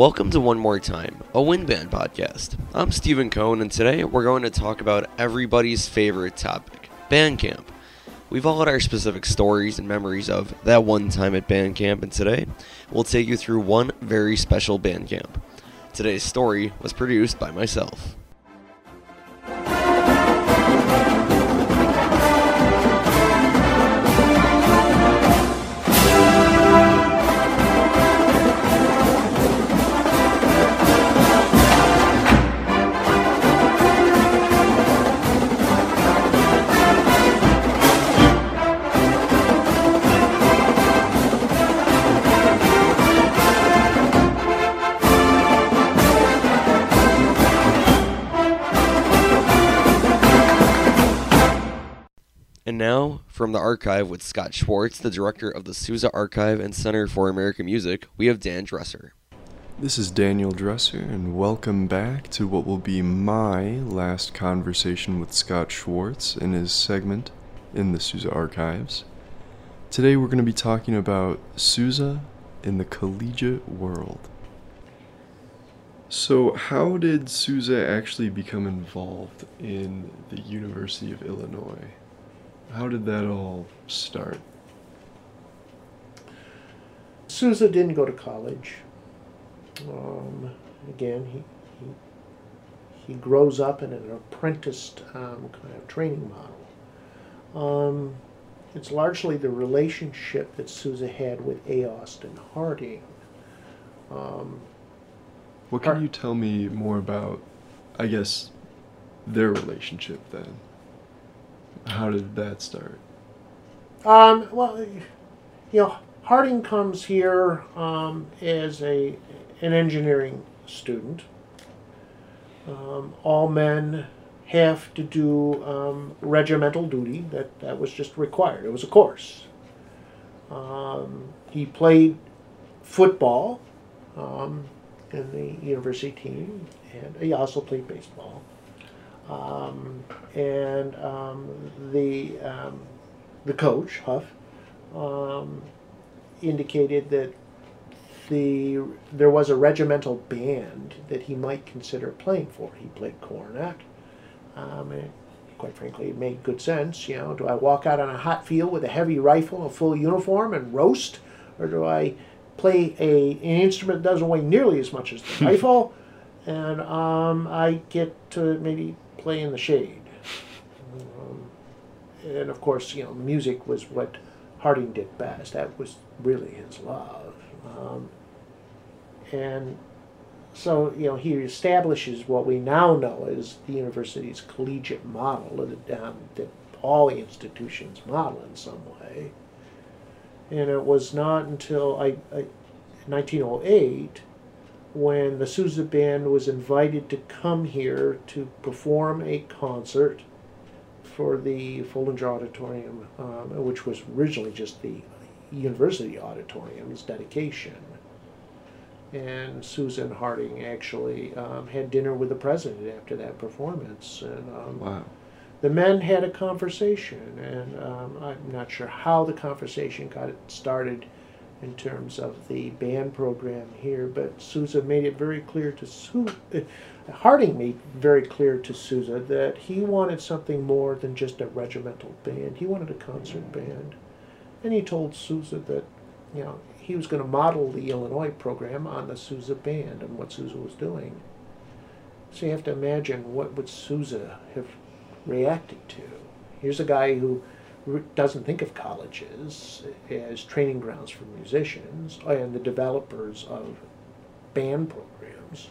Welcome to One More Time, a Wind Band podcast. I'm Stephen Cohn, and today we're going to talk about everybody's favorite topic band camp. We've all had our specific stories and memories of that one time at band camp, and today we'll take you through one very special band camp. Today's story was produced by myself. Now, from the archive with Scott Schwartz, the director of the Sousa Archive and Center for American Music, we have Dan Dresser. This is Daniel Dresser, and welcome back to what will be my last conversation with Scott Schwartz in his segment in the Sousa Archives. Today we're going to be talking about Sousa in the collegiate world. So, how did Sousa actually become involved in the University of Illinois? How did that all start? Sousa didn't go to college. Um, again, he, he he grows up in an apprenticed um, kind of training model. Um, it's largely the relationship that Sousa had with A. Austin Harding. Um, What can you tell me more about, I guess, their relationship then? How did that start? Um, well, you know, Harding comes here um, as a an engineering student. Um, all men have to do um, regimental duty. That that was just required. It was a course. Um, he played football um, in the university team, and he also played baseball. Um, and um, the um, the coach Huff um, indicated that the there was a regimental band that he might consider playing for. He played cornet. Um, and quite frankly, it made good sense. You know, do I walk out on a hot field with a heavy rifle, a full uniform, and roast, or do I play a an instrument that doesn't weigh nearly as much as the rifle, and um, I get to maybe play in the shade. Um, and of course, you know, music was what Harding did best. That was really his love. Um, and so, you know, he establishes what we now know as the university's collegiate model, that, um, that all institutions model in some way. And it was not until I, I 1908 when the Sousa Band was invited to come here to perform a concert for the Foellinger Auditorium, um, which was originally just the University Auditorium's dedication. And Sousa and Harding actually um, had dinner with the president after that performance. And um, Wow. the men had a conversation, and um, I'm not sure how the conversation got started in terms of the band program here, but Sousa made it very clear to uh, Harding made very clear to Sousa that he wanted something more than just a regimental band. He wanted a concert band, and he told Sousa that you know he was going to model the Illinois program on the Sousa band and what Sousa was doing. So you have to imagine what would Sousa have reacted to. Here's a guy who doesn't think of colleges as training grounds for musicians and the developers of band programs.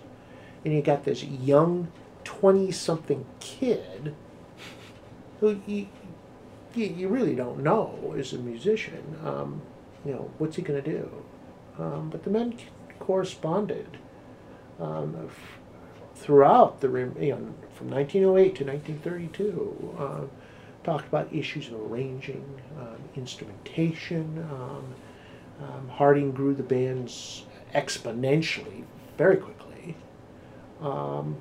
And you got this young 20 something kid who you, you, really don't know is a musician. Um, you know, what's he going to do? Um, but the men corresponded um, throughout the, you know, from 1908 to 1932. Um, talked about issues of arranging, um, instrumentation. Um, um, Harding grew the bands exponentially, very quickly, um,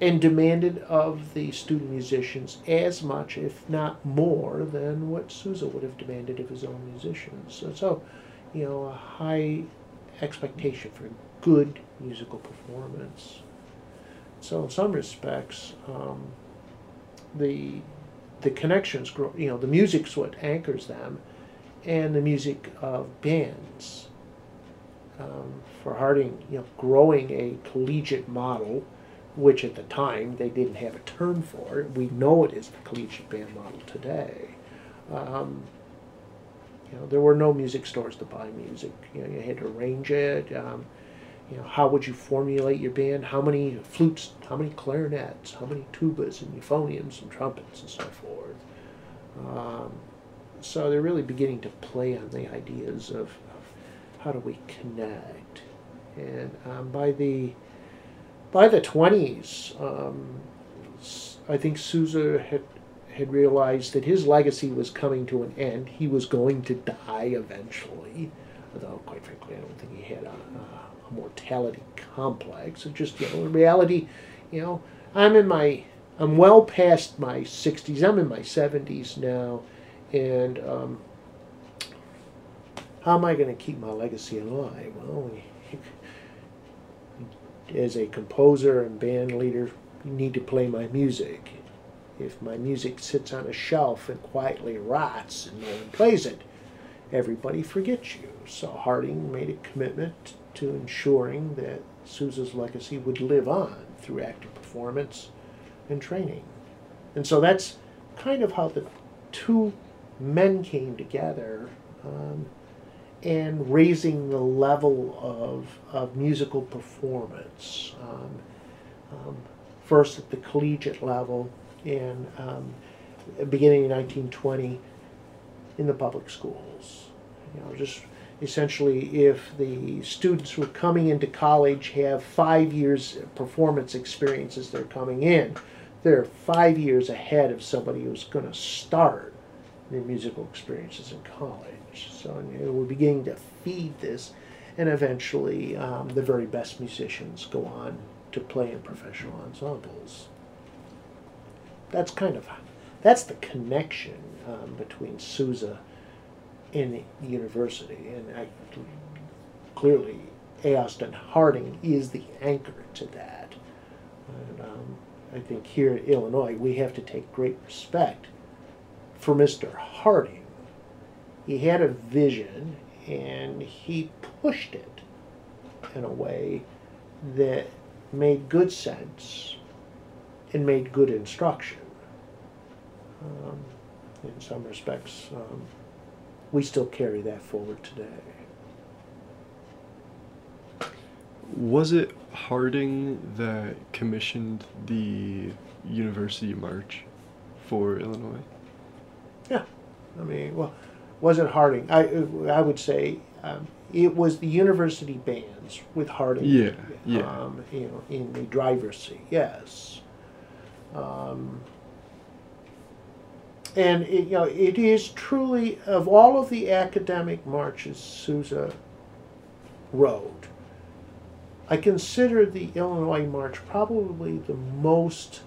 and demanded of the student musicians as much, if not more, than what Sousa would have demanded of his own musicians. So, so you know, a high expectation for good musical performance. So in some respects, um, the the connections grow. You know, the music's what anchors them, and the music of bands. Um, for Harding, you know, growing a collegiate model, which at the time they didn't have a term for. We know it is the collegiate band model today. Um, you know, there were no music stores to buy music. You know, you had to arrange it. Um, you know, how would you formulate your band? How many flutes? How many clarinets? How many tubas and euphoniums and trumpets and so forth? Um, so they're really beginning to play on the ideas of, of how do we connect. And um, by the by the twenties, um, I think Sousa had had realized that his legacy was coming to an end. He was going to die eventually, although quite frankly, I don't think he had a mortality complex. It's just you know, in reality, you know, I'm in my I'm well past my 60s. I'm in my 70s now, and um, how am I going to keep my legacy alive? Well, as a composer and band leader, you need to play my music. If my music sits on a shelf and quietly rots and no one plays it, everybody forgets you. So Harding made a commitment to ensuring that Sousa's legacy would live on through active performance and training. And so that's kind of how the two men came together um, and raising the level of, of musical performance. Um, um, first at the collegiate level and um, beginning in 1920 in the public schools. You know, just essentially if the students who are coming into college have five years performance experience as they're coming in, they're five years ahead of somebody who's going to start their musical experiences in college. So we're beginning to feed this, and eventually um, the very best musicians go on to play in professional ensembles. That's kind of that's the connection um, between Sousa and the university, and I, clearly Austin Harding is the anchor to that. And, um, I think here in Illinois we have to take great respect for Mr. Harding. He had a vision and he pushed it in a way that made good sense and made good instruction. Um, in some respects, um, we still carry that forward today. Was it Harding that commissioned the University March for Illinois? Yeah, I mean, well, wasn't Harding? I I would say um, it was the university bands with Harding. Yeah, yeah. Um, you know, in the driver's seat, yes. Um, and it, you know, it is truly of all of the academic marches Sousa wrote. I consider the Illinois March probably the most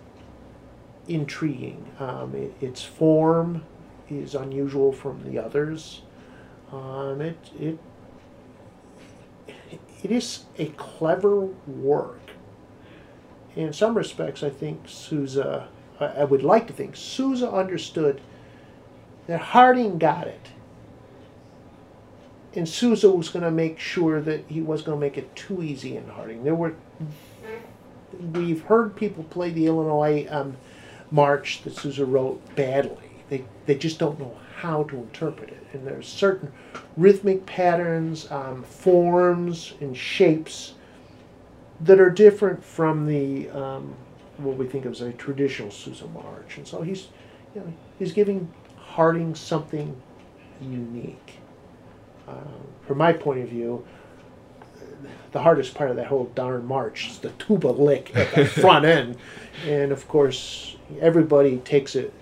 intriguing. Um, it, its form is unusual from the others. Um, it, it, it is a clever work. In some respects, I think Sousa, I, would like to think Sousa understood that Harding got it. And Sousa was going to make sure that he was going to make it too easy in Harding. There were, we've heard people play the Illinois um, March that Sousa wrote badly. They, they just don't know how to interpret it. And there's certain rhythmic patterns, um, forms, and shapes that are different from the um, what we think of as a traditional Sousa march. And so he's, you know, he's giving Harding something unique. Um, from my point of view, the hardest part of that whole darn march is the tuba lick at the front end, and of course everybody takes it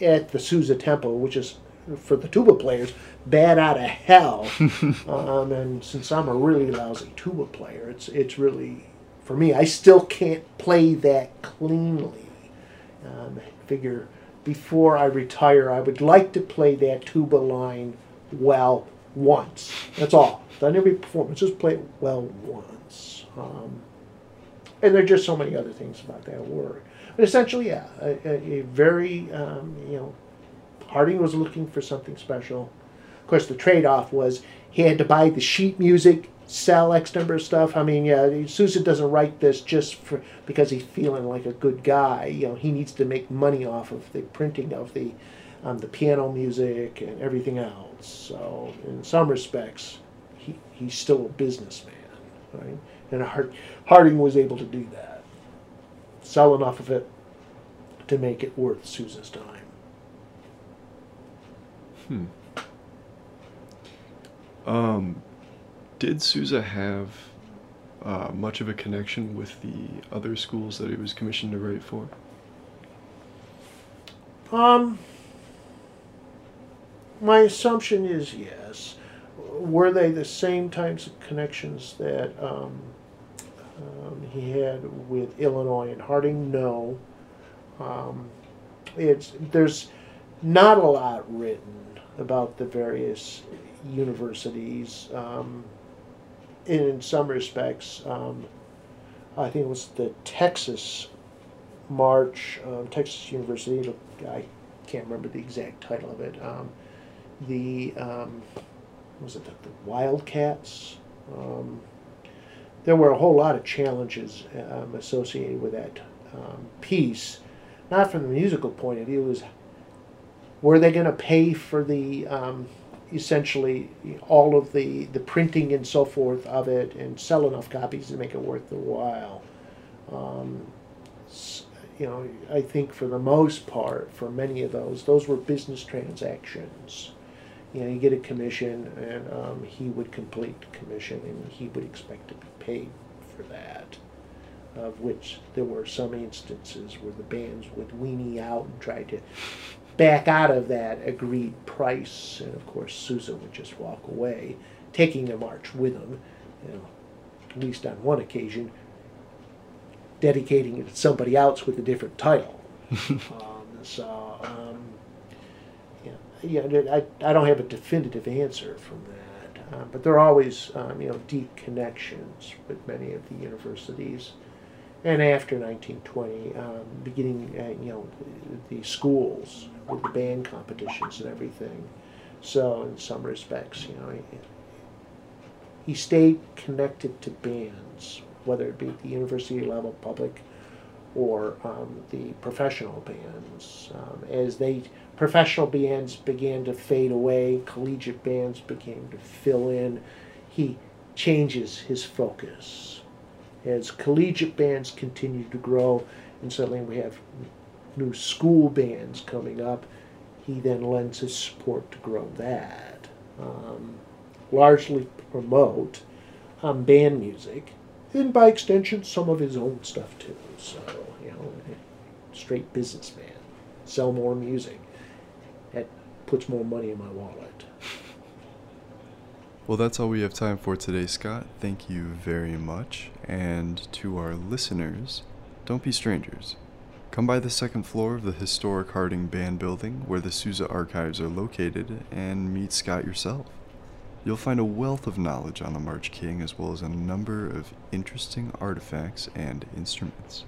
at the Sousa tempo, which is for the tuba players bad out of hell. um, and since I'm a really lousy tuba player, it's it's really for me. I still can't play that cleanly. Um, figure before I retire, I would like to play that tuba line well once. That's all. Done every performance, just play it well once. Um, and there are just so many other things about that word. But essentially, yeah, a, a, a very, um, you know, Harding was looking for something special. Of course, the trade off was he had to buy the sheet music, sell X number of stuff. I mean, yeah, Sousa doesn't write this just for because he's feeling like a good guy. You know, he needs to make money off of the printing of the um, the piano music and everything else. So, in some respects, he, he's still a businessman, right? And Hard, Harding was able to do that, sell enough of it to make it worth Sousa's time. Hmm. Um, did Sousa have uh, much of a connection with the other schools that he was commissioned to write for? Um, my assumption is yes. Were they the same types of connections that um, um, he had with Illinois and Harding? No. Um, it's there's not a lot written about the various universities. Um, in some respects, um, I think it was the Texas March, um, Texas University. I can't remember the exact title of it. Um, the um, was it the, the Wildcats? Um, there were a whole lot of challenges um, associated with that piece, not from the musical point of view. Was were they going to pay for the essentially all of the the printing and so forth of it and sell enough copies to make it worth the while? Um, you know, I think for the most part, for many of those, those were business transactions. You know, you get a commission, and um, he would complete the commission, and he would expect to be paid for that. Of which there were some instances where the bands would weenie out and try to back out of that agreed price. And of course, Sousa would just walk away, taking the march with him, you know, at least on one occasion, dedicating it to somebody else with a different title. um, so, um, yeah, yeah I, I don't have a definitive answer from that. Uh, but there are always, um, you know, deep connections with many of the universities and after 1920, um, beginning, uh, you know, the schools with the band competitions and everything. So in some respects, you know, he, he stayed connected to bands, whether it be at the university level, public, or um, the professional bands. Um, as they professional bands began to fade away, collegiate bands began to fill in. He changes his focus as collegiate bands continue to grow, and suddenly we have new school bands coming up, he then lends his support to grow that. Um, largely promote um, band music, and by extension, some of his own stuff too. So, you know, straight businessman. Sell more music. That puts more money in my wallet. Well, that's all we have time for today, Scott. Thank you very much. And to our listeners, don't be strangers. Come by the second floor of the historic Harding Band Building, where the Sousa archives are located, and meet Scott yourself. You'll find a wealth of knowledge on the March King, as well as a number of interesting artifacts and instruments.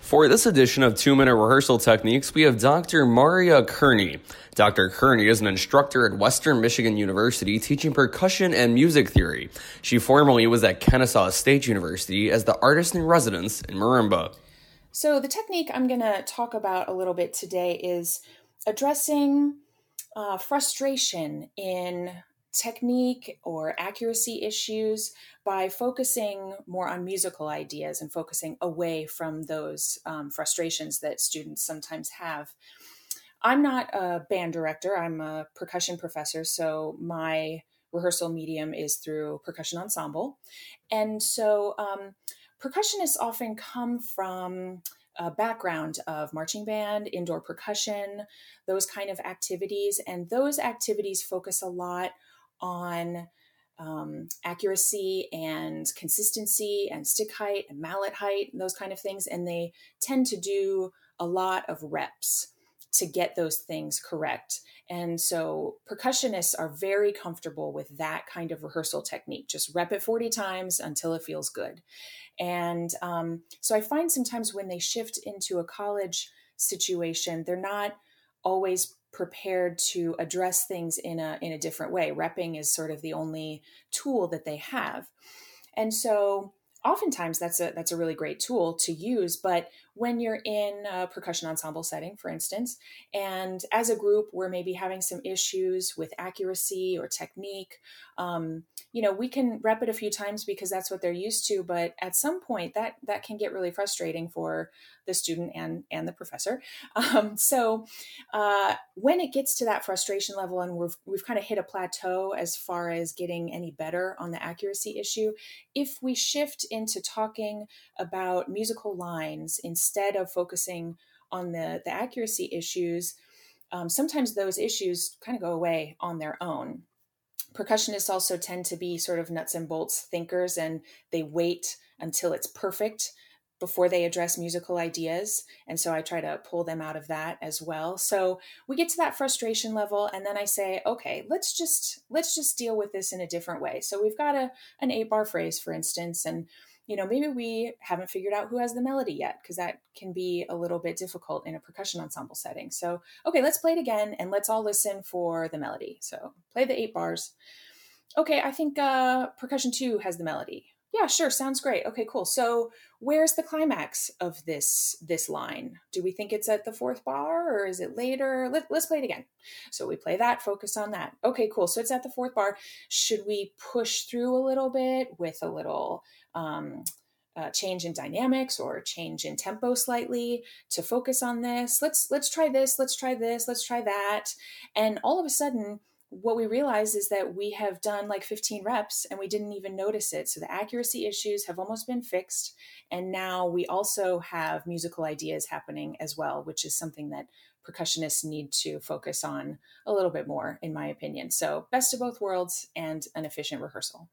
For this edition of Two Minute Rehearsal Techniques, we have Dr. Marja Kerney. Dr. Kerney is an instructor at Western Michigan University teaching percussion and music theory. She formerly was at Kennesaw State University as the artist in residence in marimba. So, the technique I'm going to talk about a little bit today is addressing uh, frustration in technique or accuracy issues by focusing more on musical ideas and focusing away from those um, frustrations that students sometimes have. I'm not a band director, I'm a percussion professor, so my rehearsal medium is through percussion ensemble. And so um, percussionists often come from a background of marching band, indoor percussion, those kind of activities. And those activities focus a lot on um, accuracy and consistency and stick height and mallet height and those kind of things. And they tend to do a lot of reps. to get those things correct. And so percussionists are very comfortable with that kind of rehearsal technique. Just rep it 40 times until it feels good. And um, so I find sometimes when they shift into a college situation, they're not always prepared to address things in a in a different way. Repping is sort of the only tool that they have. And so oftentimes that's a that's a really great tool to use but when you're in a percussion ensemble setting for instance and as a group we're maybe having some issues with accuracy or technique. Um, you know we can rep it a few times because that's what they're used to but at some point that that can get really frustrating for the student and and the professor. Um, so uh, when it gets to that frustration level and we've we've kind of hit a plateau as far as getting any better on the accuracy issue if we shift into talking about musical lines instead of focusing on the the accuracy issues um, sometimes those issues kind of go away on their own. Percussionists also tend to be sort of nuts and bolts thinkers and they wait until it's perfect before they address musical ideas and so i try to pull them out of that as well. So we get to that frustration level and then i say okay let's just let's just deal with this in a different way. So we've got a an eight bar phrase for instance and you know, maybe we haven't figured out who has the melody yet, because that can be a little bit difficult in a percussion ensemble setting. So, okay, let's play it again and let's all listen for the melody. So, play the eight bars. Okay, I think uh, percussion two has the melody. Yeah, sure, sounds great. Okay, cool. So, where's the climax of this this line? Do we think it's at the fourth bar or is it later? Let, let's play it again. So we play that, focus on that. Okay, cool. So it's at the fourth bar. Should we push through a little bit with a little um, uh, change in dynamics or change in tempo slightly to focus on this. Let's let's try this let's try this let's try that. And all of a sudden what we realize is that we have done like 15 reps and we didn't even notice it. So the accuracy issues have almost been fixed. And now we also have musical ideas happening as well which is something that percussionists need to focus on a little bit more in my opinion. So best of both worlds and an efficient rehearsal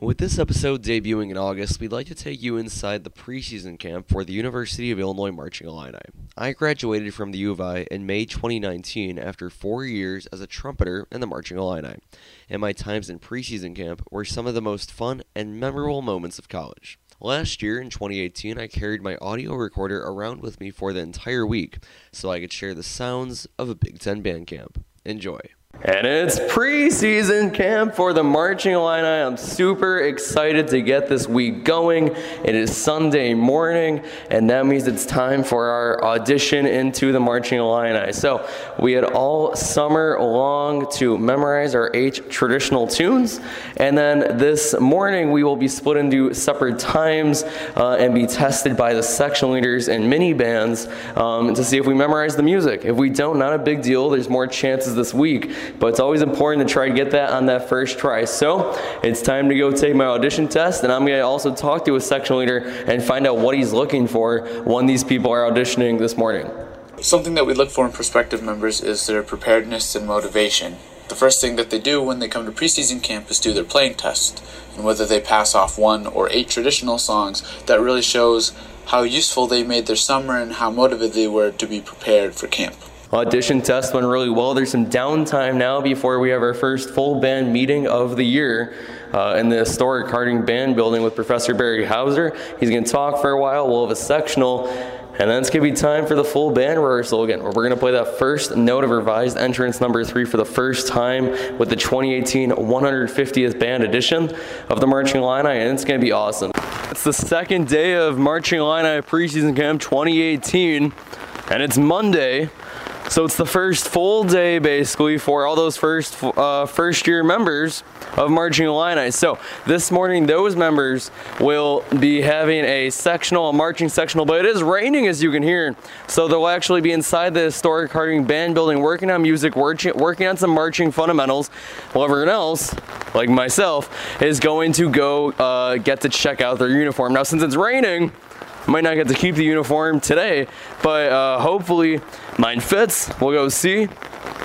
with this episode debuting in August, we'd like to take you inside the preseason camp for the University of Illinois Marching Illini. I graduated from the U of I in May 2019 after four years as a trumpeter in the Marching Illini, and my times in preseason camp were some of the most fun and memorable moments of college. Last year in 2018, I carried my audio recorder around with me for the entire week so I could share the sounds of a Big Ten band camp. Enjoy. And it's preseason camp for the Marching Illini. I'm super excited to get this week going. It is Sunday morning, and that means it's time for our audition into the Marching Illini. So we had all summer long to memorize our eight traditional tunes, and then this morning we will be split into separate times uh, and be tested by the section leaders and mini bands um, to see if we memorize the music. If we don't, not a big deal. There's more chances this week but it's always important to try to get that on that first try. So it's time to go take my audition test, and I'm going to also talk to a section leader and find out what he's looking for when these people are auditioning this morning. Something that we look for in prospective members is their preparedness and motivation. The first thing that they do when they come to preseason camp is do their playing test, and whether they pass off one or eight traditional songs, that really shows how useful they made their summer and how motivated they were to be prepared for camp. Audition test went really well. There's some downtime now before we have our first full band meeting of the year. Uh, in the historic Harding Band Building with Professor Barry Houser. He's going to talk for a while. We'll have a sectional, and then it's going to be time for the full band rehearsal again. We're going to play that first note of revised entrance number three for the first time with the 2018 150th band edition of the Marching Illini, and it's going to be awesome. It's the second day of Marching Illini preseason camp 2018, and it's Monday. So it's the first full day basically for all those first uh, first year members of Marching Illini. So this morning those members will be having a sectional, a marching sectional, but it is raining as you can hear. So they'll actually be inside the historic Harding Band Building working on music, working on some marching fundamentals. While everyone else, like myself, is going to go uh, get to check out their uniform. Now since it's raining, might not get to keep the uniform today, but uh, hopefully mine fits. We'll go see.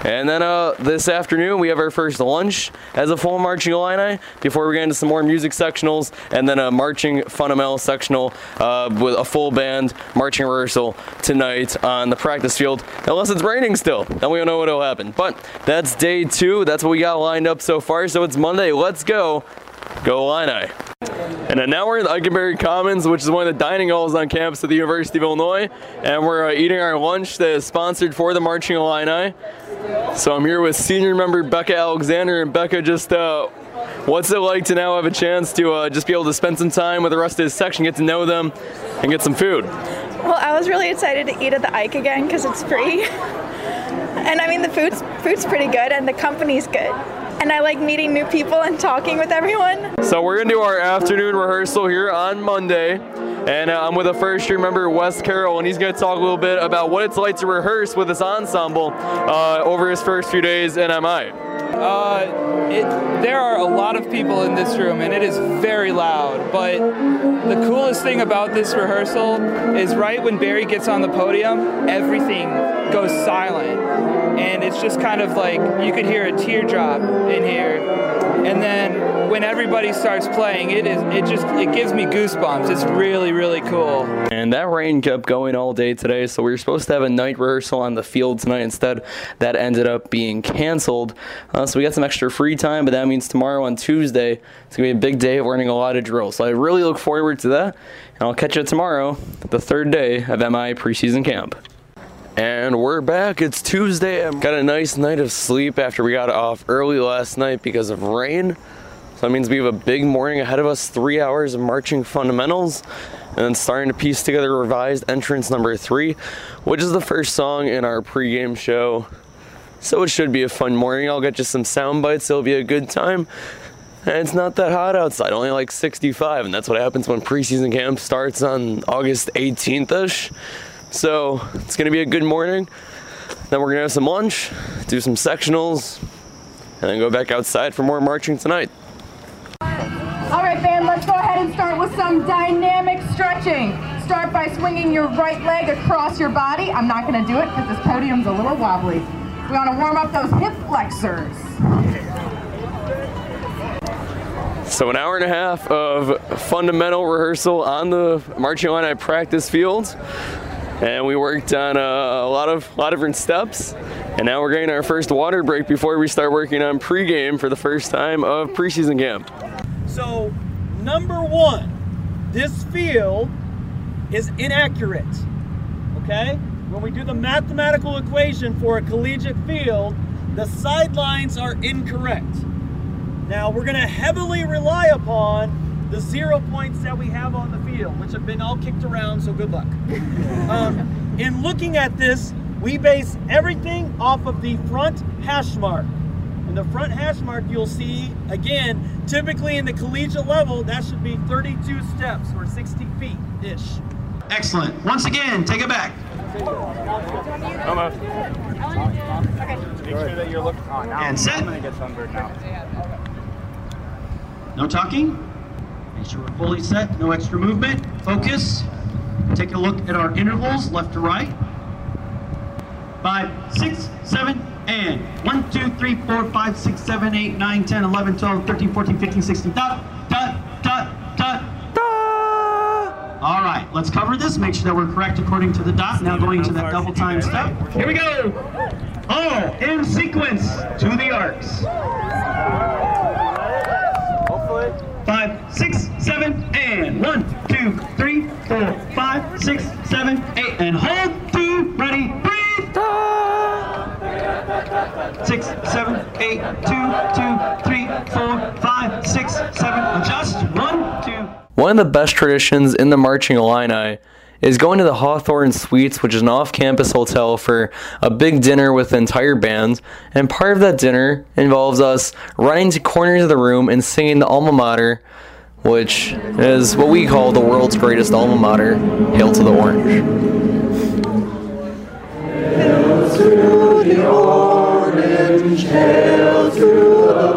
And then uh, this afternoon we have our first lunch as a full marching Illini before we get into some more music sectionals and then a marching fundamental sectional uh, with a full band marching rehearsal tonight on the practice field. Unless it's raining still, then we don't know what'll happen. But that's day two. That's what we got lined up so far. So it's Monday. Let's go. Go Illini. And now we're in the Ikenberry Commons, which is one of the dining halls on campus of the University of Illinois. And we're uh, eating our lunch that is sponsored for the Marching Illini. So I'm here with senior member Becca Alexander. And Becca, just uh, what's it like to now have a chance to uh, just be able to spend some time with the rest of this section, get to know them, and get some food? Well, I was really excited to eat at the Ike again because it's free. and I mean, the food's, food's pretty good and the company's good and I like meeting new people and talking with everyone. So we're gonna do our afternoon rehearsal here on Monday. And uh, I'm with a first year member, Wes Carroll, and he's going to talk a little bit about what it's like to rehearse with this ensemble uh, over his first few days in MI. Uh, it, there are a lot of people in this room, and it is very loud. But the coolest thing about this rehearsal is right when Barry gets on the podium, everything goes silent, and it's just kind of like you could hear a teardrop in here. And then when everybody starts playing, it is it just it gives me goosebumps. It's really really cool. And that rain kept going all day today, so we were supposed to have a night rehearsal on the field tonight. Instead, that ended up being canceled. Uh, so we got some extra free time, but that means tomorrow on Tuesday it's gonna be a big day of learning a lot of drills. So I really look forward to that, and I'll catch you tomorrow, the third day of MI preseason camp. And we're back. It's Tuesday. I've got a nice night of sleep after we got off early last night because of rain. So that means we have a big morning ahead of us, three hours of marching fundamentals, and then starting to piece together revised entrance number three, which is the first song in our pregame show. So it should be a fun morning. I'll get you some sound bites. It'll be a good time. And it's not that hot outside, only like 65, and that's what happens when preseason camp starts on August 18th ish. So it's gonna be a good morning. Then we're gonna have some lunch, do some sectionals, and then go back outside for more marching tonight. All right, band, let's go ahead and start with some dynamic stretching. Start by swinging your right leg across your body. I'm not gonna do it because this podium's a little wobbly. We wanna warm up those hip flexors. So an hour and a half of fundamental rehearsal on the marching line at practice field and we worked on uh, a lot of a lot of different steps. And now we're getting our first water break before we start working on pregame for the first time of preseason camp. So, number one, this field is inaccurate. Okay? When we do the mathematical equation for a collegiate field, the sidelines are incorrect. Now, we're going to heavily rely upon the zero points that we have on the field, which have been all kicked around, so good luck. Um, in looking at this, we base everything off of the front hash mark. And the front hash mark you'll see, again, typically in the collegiate level, that should be 32 steps or 60 feet-ish. Excellent. Once again, take it back. Almost. Okay. Make sure that you're looking. Oh, now and set. I'm gonna get sunburned now. No talking. Make sure we're fully set, no extra movement. Focus. Take a look at our intervals, left to right. Five, six, seven, and one, two, three, four, five, six, seven, eight, nine, 10, 11, 12, 13, 14, 15, 16. Dot, dot, dot, dot. All right, let's cover this. Make sure that we're correct according to the dot. Now going to that double time step. Here we go. All in sequence to the arcs. Five, six, seven, and one, two, three, four, five, six, seven, eight, and hold, two, ready, breathe. Six, seven, eight, two, two, three, four, five, six, seven, adjust, one, two. One of the best traditions in the Marching Illini is going to the Hawthorn Suites, which is an off campus hotel, for a big dinner with the entire band. And part of that dinner involves us running to corners of the room and singing the alma mater, which is what we call the world's greatest alma mater Hail to the Orange. Hail to the orange, hail to the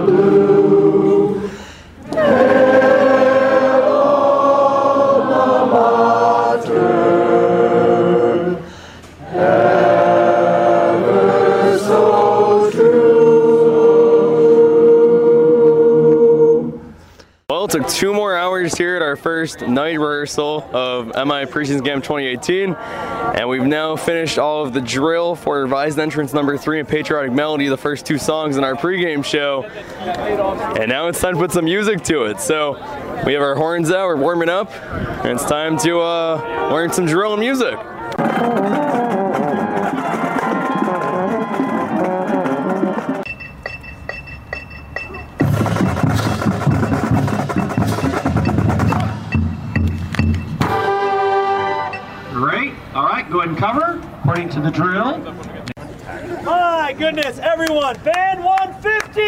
took two more hours here at our first night rehearsal of MI Preseason Camp 2018, and we've now finished all of the drill for revised entrance number three and Patriotic Melody, the first two songs in our pregame show. And now it's time to put some music to it. So we have our horns out, we're warming up, and it's time to uh, learn some drill music. To the drill. My goodness, everyone, band 150!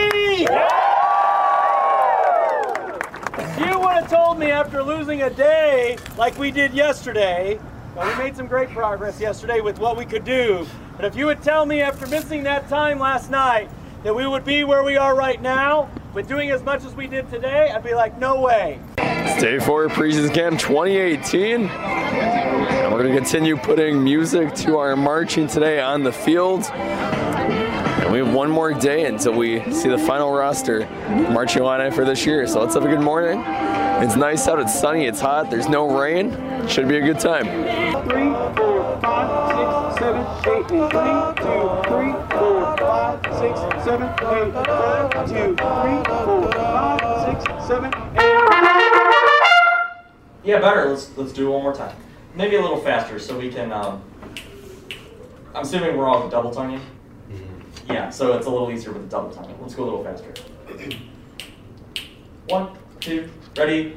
You would have told me after losing a day like we did yesterday, but we made some great progress yesterday with what we could do. But if you would tell me after missing that time last night that we would be where we are right now, with doing as much as we did today, I'd be like, no way. It's day four of preseason camp 2018. And we're going to continue putting music to our marching today on the field. And we have one more day until we see the final roster marching line for this year. So let's have a good morning. It's nice out, it's sunny, it's hot, there's no rain. Should be a good time. Three, four, five, six, seven, eight. One, two, three, four, five, six, seven, eight. One, two, three, four, five, six, seven, eight. Yeah, better. Let's let's do it one more time. Maybe a little faster so we can. Um, I'm assuming we're all double tonguing. Yeah, so it's a little easier with the double tongue. Let's go a little faster. One, two, ready.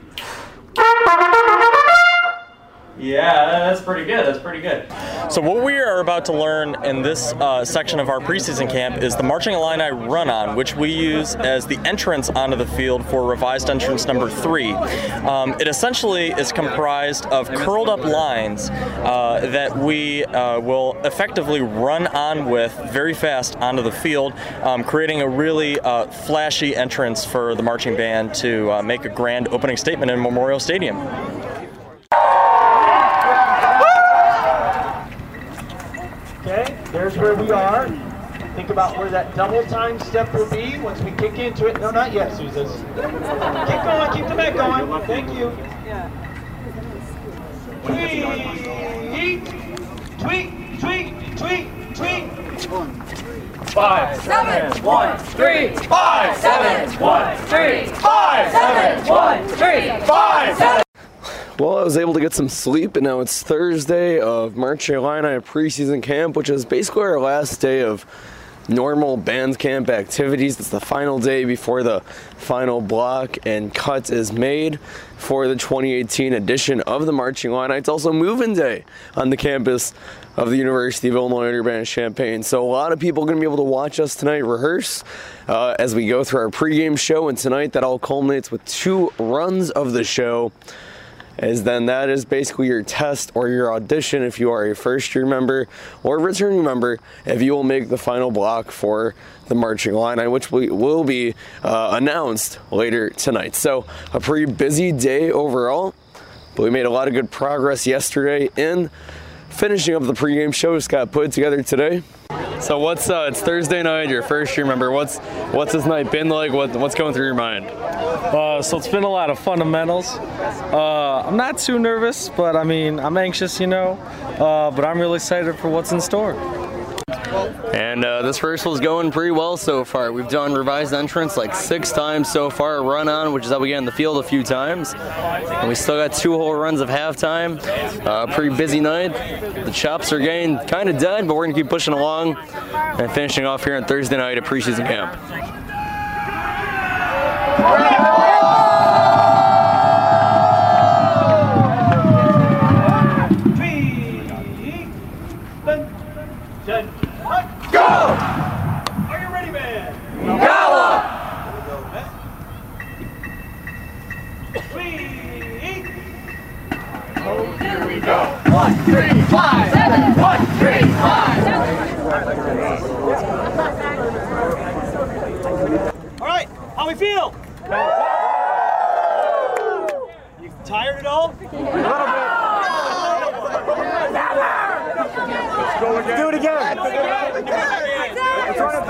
Yeah, that's pretty good. That's pretty good. So what we are about to learn in this uh, section of our preseason camp is the marching Illini run-on, which we use as the entrance onto the field for revised entrance number three. Um, it essentially is comprised of curled up lines uh, that we uh, will effectively run on with very fast onto the field, um, creating a really uh, flashy entrance for the marching band to uh, make a grand opening statement in Memorial Stadium. Okay, there's where we are. Think about where that double time step will be once we kick into it. No, not yet, Susan. Keep going, keep the back going. Thank you. Tweet, tweet, tweet, tweet, tweet. Five, seven, one, three, five, seven, one, three, five, seven, one, three, five, seven. Well, I was able to get some sleep, and now it's Thursday of March Illini preseason camp, which is basically our last day of normal band camp activities. It's the final day before the final block and cut is made for the 2018 edition of the Marching Illini. It's also move-in day on the campus of the University of Illinois Urbana-Champaign. So a lot of people are going to be able to watch us tonight rehearse uh, as we go through our pregame show, and tonight that all culminates with two runs of the show is then that is basically your test or your audition if you are a first year member or returning member if you will make the final block for the marching line which will be uh, announced later tonight. So a pretty busy day overall. But we made a lot of good progress yesterday in finishing up the pregame show got put together today so what's uh, it's Thursday night, your first year member. What's what's this night been like? What what's going through your mind? Uh, so it's been a lot of fundamentals. Uh, I'm not too nervous, but I mean I'm anxious, you know. Uh, but I'm really excited for what's in store. And uh, this rehearsal is going pretty well so far. We've done revised entrance like six times so far, run on, which is how we get in the field a few times. And we still got two whole runs of halftime. Uh, pretty busy night. The chops are getting kind of dead, but we're going to keep pushing along and finishing off here on Thursday night at preseason camp. Go! Are you ready, man? Gala! Three. Oh, here we go. One, three, five, seven. One, three, five. All right, how we feel? You tired at all? A little bit. Do it again.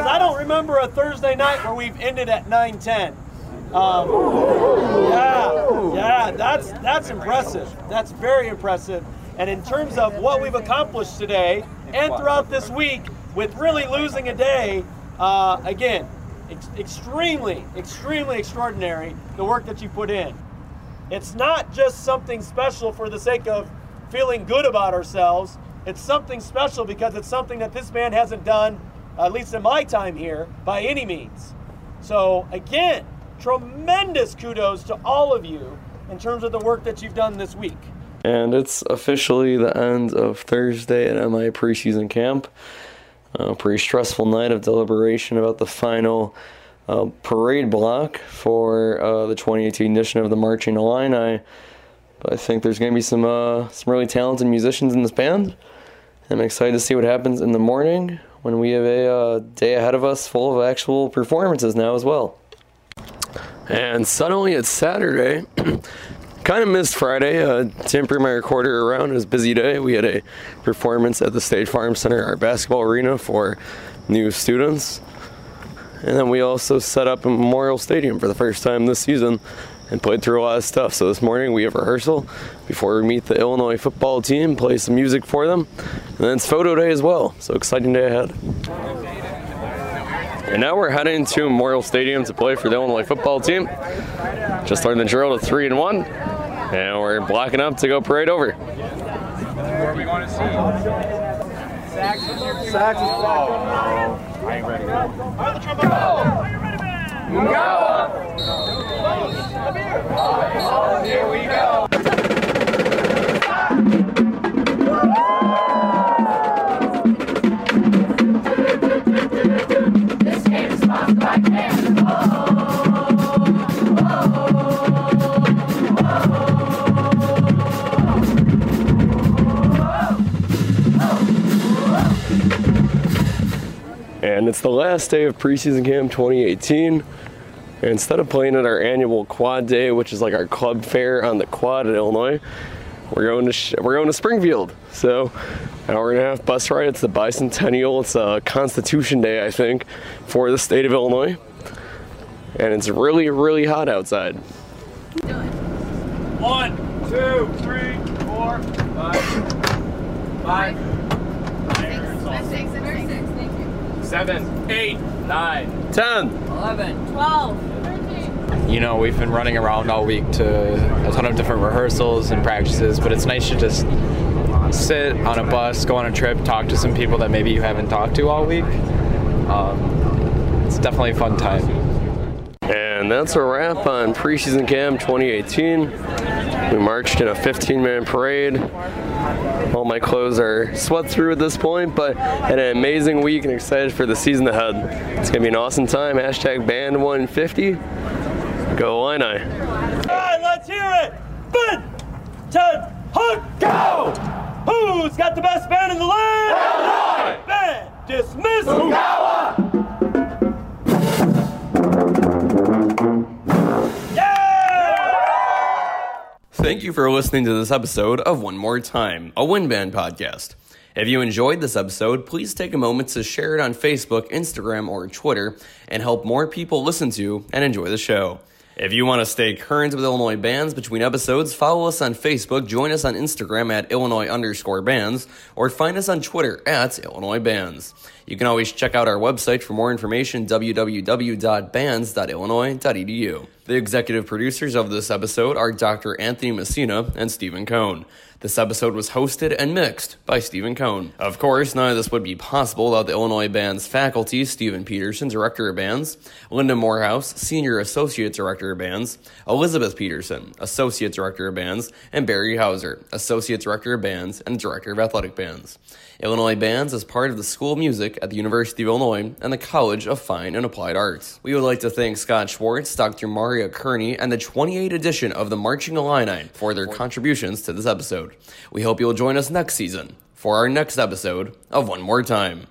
I don't at 9:10. Um, yeah. Yeah, that's that's impressive. That's very impressive. And in terms of what we've accomplished today and throughout this week, with really losing a day, uh, again, ex- extremely, extremely extraordinary the work that you put in. It's not just something special for the sake of feeling good about ourselves. It's something special because it's something that this man hasn't done, at least in my time here, by any means. So, again, tremendous kudos to all of you in terms of the work that you've done this week. And it's officially the end of Thursday at MI preseason camp. A pretty stressful night of deliberation about the final uh, parade block for uh, the 2018 edition of the Marching Illini. But I think there's going to be some uh, some really talented musicians in this band. I'm excited to see what happens in the morning when we have a uh, day ahead of us full of actual performances now as well. And suddenly it's Saturday. kind of missed Friday. Uh, my recorder around. It was busy day. We had a performance at the State Farm Center, our basketball arena for new students. And then we also set up a Memorial Stadium for the first time this season and played through a lot of stuff. So this morning we have rehearsal before we meet the Illinois football team, play some music for them, and then it's photo day as well. So exciting day ahead. And now we're heading to Memorial Stadium to play for the Illinois football team. Just learned the drill to three and one, and we're blocking up to go parade over. Where are we going to see? Saxon. Saxon. Oh, no. I ain't ready. Are the trombone? Go! Go! And it's the last day of preseason camp 2018. And instead of playing at our annual quad day, which is like our club fair on the quad in Illinois, we're going to we're going to Springfield. So hour and a half bus ride. It's the bicentennial. It's a Constitution Day, I think, for the state of Illinois. And it's really really hot outside. One, two, three, four, five, five, seven, eight, nine, ten, eleven, Twelve. You know, we've been running around all week to a ton of different rehearsals and practices, but it's nice to just sit on a bus, go on a trip, talk to some people that maybe you haven't talked to all week. Um, it's definitely a fun time. And that's a wrap on preseason camp 2018. We marched in a 15 man parade. All my clothes are sweat through at this point, but had an amazing week and excited for the season ahead. It's going to be an awesome time. Hashtag band 150. Go Illini. All right, let's hear it. Ben, Ted, Hunt, go! Who's got the best band in the land? Illinois! Band dismiss. Thank you for listening to this episode of One More Time, a Win Band podcast. If you enjoyed this episode, please take a moment to share it on Facebook, Instagram, or Twitter and help more people listen to and enjoy the show. If you want to stay current with Illinois bands between episodes, follow us on Facebook, join us on Instagram at Illinois underscore bands, or find us on Twitter at Illinois bands. You can always check out our website for more information, www.bands.illinois.edu. The executive producers of this episode are Dr. Anthony Messina and Stephen Cohn. This episode was hosted and mixed by Stephen Cohn. Of course, none of this would be possible without the Illinois Band's faculty, Stephen Peterson, Director of Bands, Linda Moorhouse, Senior Associate Director of Bands, Elizabeth Peterson, Associate Director of Bands, and Barry Houser, Associate Director of Bands and Director of Athletic Bands. Illinois Bands is part of the School of Music at the University of Illinois and the College of Fine and Applied Arts. We would like to thank Scott Schwartz, Dr. Marja Kerney, and the 28th edition of the Marching Illini for their contributions to this episode. We hope you'll join us next season for our next episode of One More Time.